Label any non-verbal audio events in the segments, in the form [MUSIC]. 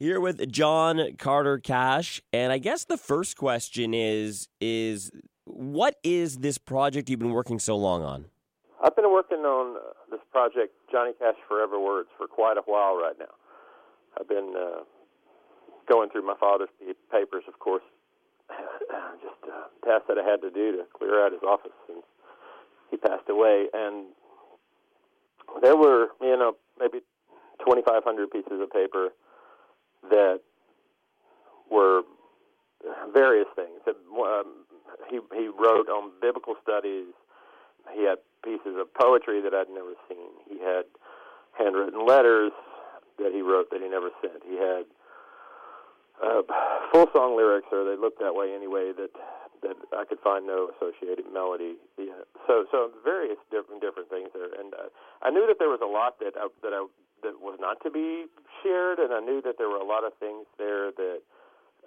Here with John Carter Cash, and I guess the first question is is what is this project you've been working so long on? I've been working on this project, Johnny Cash Forever Words, for quite a while right now. I've been uh, going through my father's papers, of course, [COUGHS] just uh, tasks that I had to do to clear out his office since he passed away, and there were, you know, maybe 2,500 pieces of paper that were various things. Um, he he wrote on biblical studies. He had pieces of poetry that I'd never seen. He had handwritten letters that he wrote that he never sent. He had uh, full song lyrics, or they looked that way anyway. That that I could find no associated melody. Yeah. So so various different different things there, and uh, I knew that there was a lot that I, that I that was not to be shared, and I knew that there were a lot of things there that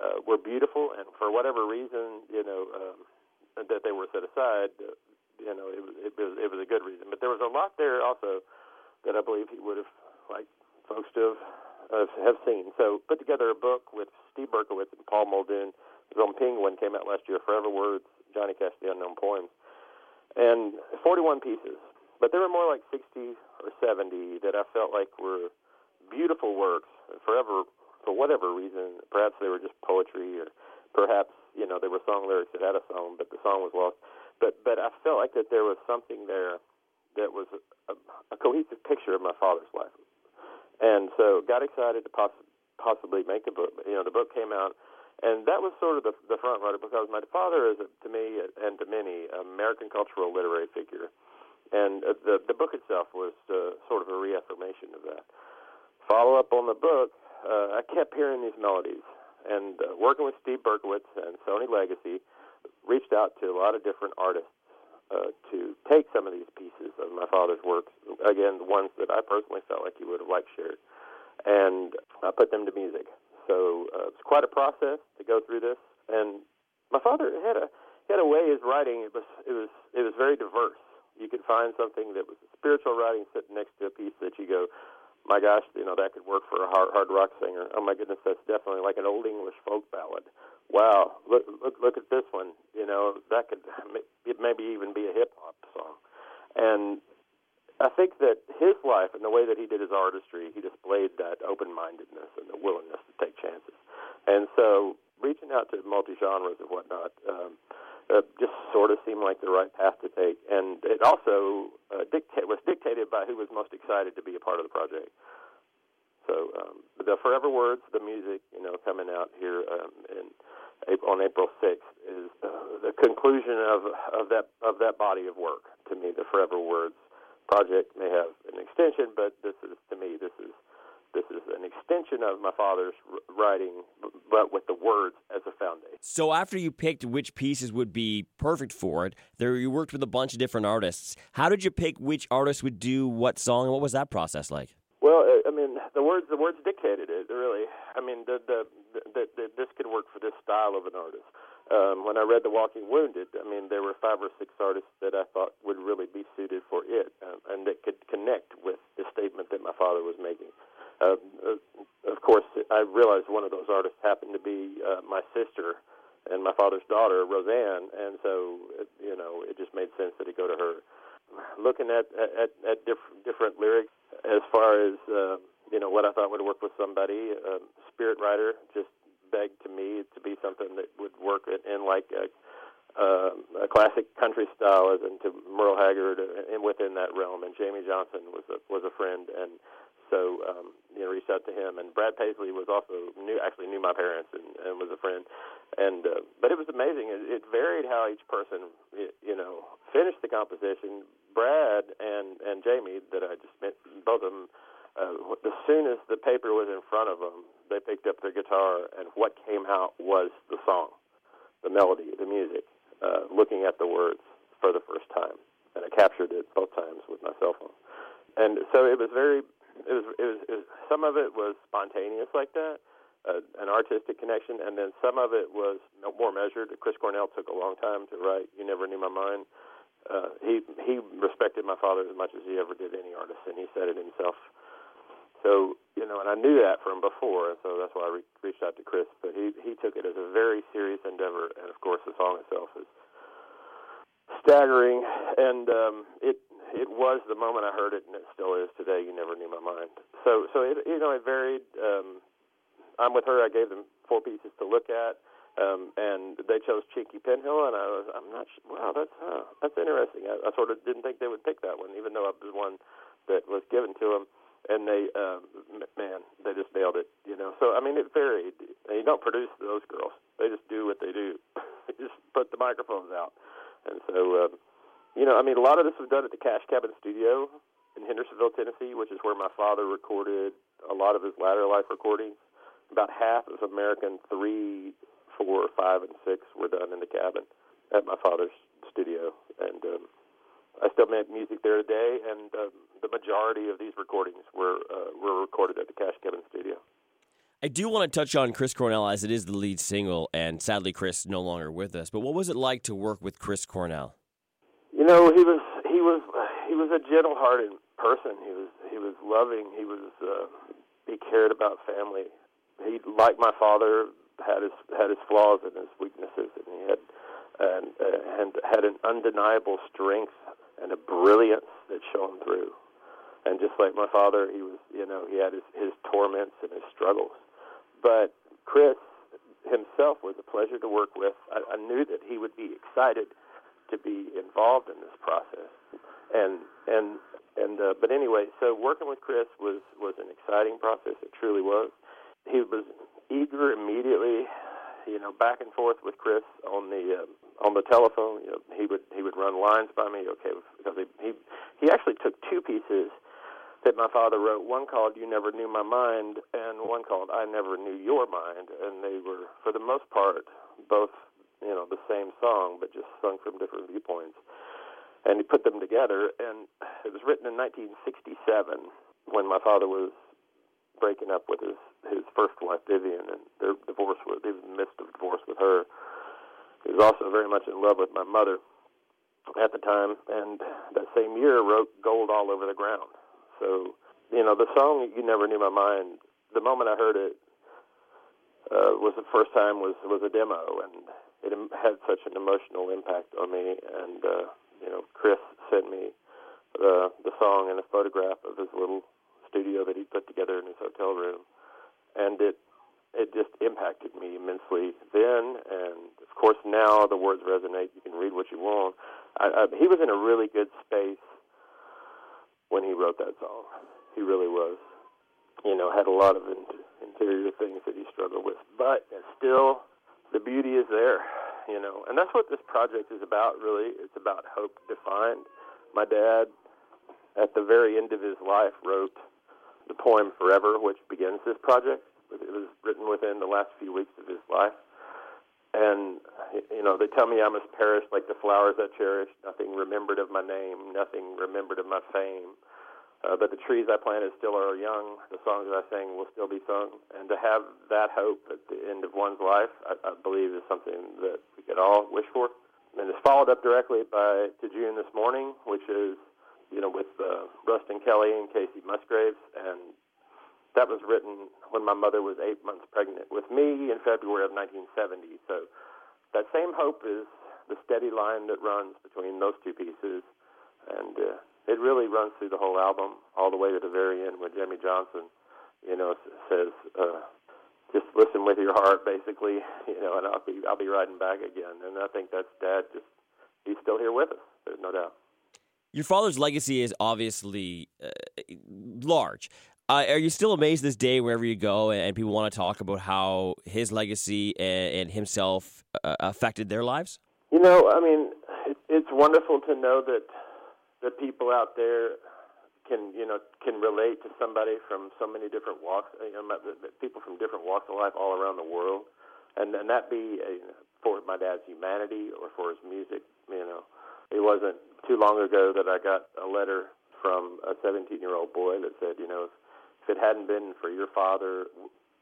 uh, were beautiful, and for whatever reason, you know, um, that they were set aside. You know, it was, it was it was a good reason, but there was a lot there also that I believe he would have liked folks to have uh, have seen. So put together a book with Steve Berkowitz and Paul Muldoon. It was on Penguin, came out last year. Forever Words, Johnny Cash, The Unknown Poems, and 41 pieces. But there were more like 60 or 70 that I felt like were beautiful works. Forever, for whatever reason, perhaps they were just poetry, or perhaps you know they were song lyrics that had a song, but the song was lost. But but I felt like that there was something there that was a, a cohesive picture of my father's life, and so got excited to poss- possibly make a book. You know, the book came out and that was sort of the, the front runner because my father is, to me and to many, an American cultural literary figure and uh, the the book itself was uh, sort of a reaffirmation of that. Follow up on the book, uh, I kept hearing these melodies, and uh, working with Steve Berkowitz and Sony Legacy, reached out to a lot of different artists uh, to take some of these pieces of my father's works, again the ones that I personally felt like he would have liked shared, and I put them to music. So uh, it's quite a process to go through this, and my father had a he had a way his writing it was it was it was very diverse you could find something that was spiritual writing sitting next to a piece that you go, my gosh, you know, that could work for a hard, hard rock singer. Oh my goodness, that's definitely like an old English folk ballad. Wow, look, look, look at this one. You know, that could it maybe even be a hip hop song. And I think that his life and the way that he did his artistry, he displayed that open mindedness and the willingness to take chances. And so, reaching out to multi genres and whatnot, um, uh, just sort of seemed like the right path to take. And it also uh, dicta- was dictated by who was most excited to be a part of the project. So um, the Forever Words, the music, you know, coming out here um, in April, on April 6th is uh, the conclusion of of that of that body of work. To me, the Forever Words project may have an extension, but this is to me this is this is an extension of my father's writing, but with the words as a foundation. So after you picked which pieces would be perfect for it, there you worked with a bunch of different artists. How did you pick which artist would do what song, and what was that process like? Well, I mean, the words the words dictated it. Really, I mean, the the, the, the this could work for this style of an artist. Um, when I read The Walking Wounded, I mean, there were five or six artists that I thought would really be suited for it, um, and that could connect with the statement that my father was making. Uh, uh, of course, I realized one of those artists happened to be uh, my sister and my father's daughter, Rosanne, and so you know it just made sense that it go to her. Looking at at, at diff- different lyrics, as far as uh, you know, what I thought would work with somebody, uh, Spirit Rider just begged to me to be something that would work in, like a, uh, a classic country style, as into Merle Haggard, and within that realm. And Jamey Johnson was a was a friend, and so um, you know reached out to him. And Brad Paisley was also knew actually knew my parents and, and was a friend. And uh, but it was amazing. It, it varied how each person you know finished the composition. Brad and and Jamey that I just met both of them. Uh, as soon as the paper was in front of them, they picked up their guitar, and what came out was the song, the melody, the music. Uh, looking at the words for the first time, and I captured it both times with my cell phone. And so it was very it was, it was, it was some of it was spontaneous like that, uh, an artistic connection, and then some of it was more measured. Chris Cornell took a long time to write. You never knew my mind. Uh, he he respected my father as much as he ever did any artist, and he said it himself. so you know, and I knew that from before, and so that's why I re- reached out to Chris. But he he took it as a very serious endeavor, and of course, the song itself is staggering, and um, it it was the moment I heard it, and it still is today. You never knew my mind. So so it you know it varied. Um, I'm with her. I gave them four pieces to look at. Um, and they chose Chinky Pin Hill, and I was, I'm not sure. Wow, that's uh, that's interesting. I, I sort of didn't think they would pick that one, even though it was one that was given to them and they um man they just nailed it you know so i mean it varied you don't produce those girls they just do what they do [LAUGHS] they just put the microphones out and so um you know i mean a lot of this was done at the cash cabin studio in hendersonville tennessee which is where my father recorded a lot of his latter life recordings about half of american three four five and six were done in the cabin at my father's studio and um I still make music there today, and um, the majority of these recordings were uh, were recorded at the Cash Cabin Studio. I do want to touch on Chris Cornell as it is the lead single, and sadly, Chris is no longer with us. But what was it like to work with Chris Cornell? You know, he was he was he was a gentle-hearted person. He was he was loving. He was uh, he cared about family. He, like my father, had his had his flaws and his weaknesses, and he had and uh, and had an undeniable strength and a brilliance that shone through. And just like my father, he was, you know, he had his, his torments and his struggles. But Chris himself was a pleasure to work with. I, I knew that he would be excited to be involved in this process. And and and uh, but anyway, so working with Chris was was an exciting process. It truly was. He was eager immediately you know, back and forth with Chris on the uh, on the telephone. You know, he would he would run lines by me. Okay, because he he he actually took two pieces that my father wrote. One called "You Never Knew My Mind" and one called "I Never Knew Your Mind," and they were, for the most part, both you know the same song, but just sung from different viewpoints. And he put them together, and it was written in 1967 when my father was breaking up with his his first wife Vivian, and their divorce was he was in the midst of divorce with her. He was also very much in love with my mother at the time, and that same year wrote "Gold All Over the Ground." So, you know, the song "You Never Knew My Mind." The moment I heard it uh, was the first time was was a demo, and it had such an emotional impact on me. And uh, you know, Chris sent me the the song and a photograph of his little studio that he put together in his hotel room, and it it just impacted me immensely then, and of course now the words resonate. You can read what you want. I, I, he was in a really good space when he wrote that song. He really was. You know, had a lot of in, interior things that he struggled with, but still, the beauty is there. You know, and that's what this project is about. Really, it's about hope defined. My dad, at the very end of his life, wrote the poem Forever, which begins this project. It was written within the last few weeks of his life. And, you know, they tell me I must perish like the flowers I cherish, nothing remembered of my name, nothing remembered of my fame. Uh, but the trees I planted still are young, the songs that I sing will still be sung. And to have that hope at the end of one's life, I, I believe is something that we could all wish for. And it's followed up directly by To June This Morning, which is you know, with uh, Ruston Kelly and Kacey Musgraves, and that was written when my mother was eight months pregnant with me in February of 1970. So that same hope is the steady line that runs between those two pieces, and uh, it really runs through the whole album all the way to the very end when Jimmy Johnson, you know, says, uh, "Just listen with your heart," basically, you know, and I'll be I'll be riding back again. And I think that's Dad. Just he's still here with us. There's no doubt. Your father's legacy is obviously uh, large. Uh, are you still amazed this day wherever you go and people want to talk about how his legacy and, and himself uh, affected their lives? You know, I mean, it, it's wonderful to know that the people out there can, you know, can relate to somebody from so many different walks. You know, people from different walks of life all around the world, and and that be a, for my dad's humanity or for his music. You know, it wasn't too long ago that I got a letter from a 17 year old boy that said, you know, if it hadn't been for your father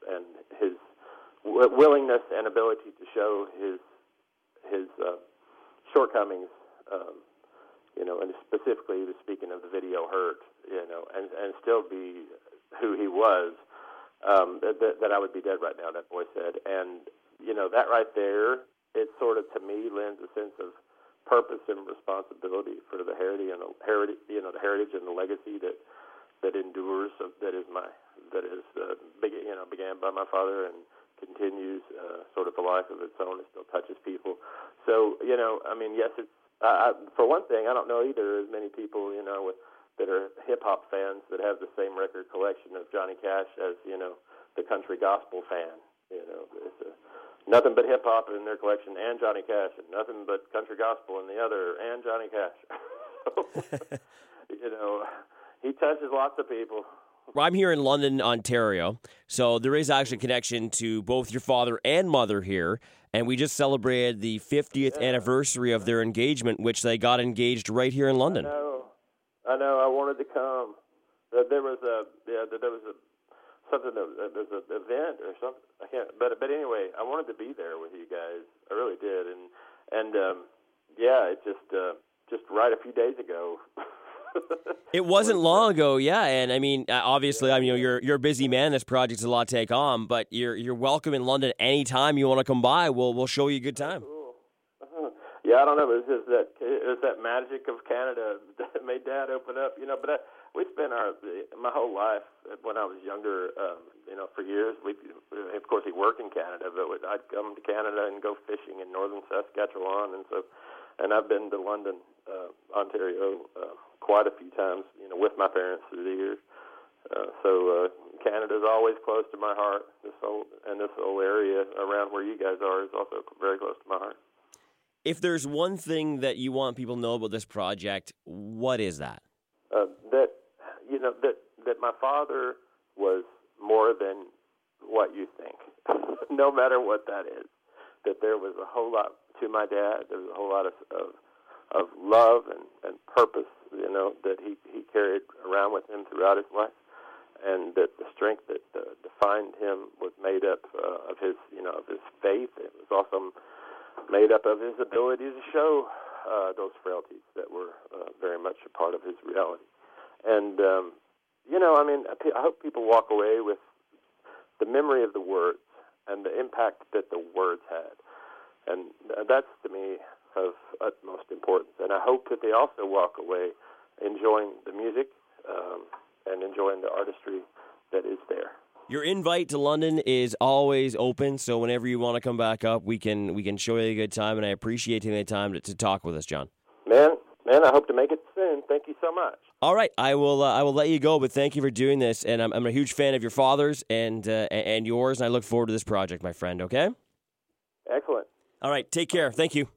and his w- willingness and ability to show his his uh, shortcomings, um, you know, and specifically he was speaking of the video "Hurt," you know, and and still be who he was, um, that, that, I would be dead right now. That boy said, and you know that right there, it sort of to me lends a sense of purpose and responsibility for the heritage and the heritage, you know, the heritage and the legacy that that endures. That is my that is uh, big, you know began by my father and continues uh, sort of a life of its own. It still touches people. So you know, I mean, yes, it's uh, I, for one thing. I don't know either as many people you know with, that are hip hop fans that have the same record collection of Johnny Cash as you know the country gospel fan. You know, it's a, nothing but hip hop in their collection and Johnny Cash, and nothing but country gospel in the other and Johnny Cash. [LAUGHS] [LAUGHS] you know, he touches lots of people. I'm here in London, Ontario. So there is actually a connection to both your father and mother here. And we just celebrated the 50th Yeah. anniversary of their engagement, which they got engaged right here in London. I know, I know. I wanted to come. There was a yeah. There was a something. That, there's an event or something. I can't. But but anyway, I wanted to be there with you guys. I really did. And and um, yeah, it just uh, just right a few days ago. [LAUGHS] It wasn't long ago, yeah. And I mean, uh, obviously, I mean, you know, you're you're a busy man. This project's a lot to take on, but you're you're welcome in London anytime you want to come by. We'll we'll show you a good time. Uh-huh. Yeah, I don't know. It was just that it was that magic of Canada [LAUGHS] that made Dad open up. You know, but I, we spent our my whole life when I was younger. Um, you know, for years we of course he worked in Canada, but I'd come to Canada and go fishing in northern Saskatchewan, and so and I've been to London, uh, Ontario, uh, quite a few times. You know, with my parents through the years. Uh, so uh, Canada's always close to my heart. This whole and this whole area around where you guys are is also very close to my heart. If there's one thing that you want people to know about this project, what is that? uh, that you know that that my father was more than what you think, [LAUGHS] no matter what that is. That there was a whole lot to my dad. There was a whole lot of of, of love and, and purpose, you know, that he he carried around with him throughout his life, and that the strength that uh, defined him was made up uh, of his you know of his faith. It was also made up of his ability to show uh, those frailties that were uh, very much a part of his reality. And um, you know, I mean, I hope people walk away with the memory of the words and the impact that the words had, and that's to me of utmost importance. And I hope that they also walk away enjoying the music um, and enjoying the artistry that is there. Your invite to London is always open, so whenever you want to come back up, we can we can show you a good time, and I appreciate taking the time to, to talk with us, John. Man, man, I hope to make it soon. Thank you so much. All right, I will uh, I will let you go, but thank you for doing this, and I'm, I'm a huge fan of your father's and uh, and yours, and I look forward to this project, my friend. Okay. Excellent. All right, take care. Thank you.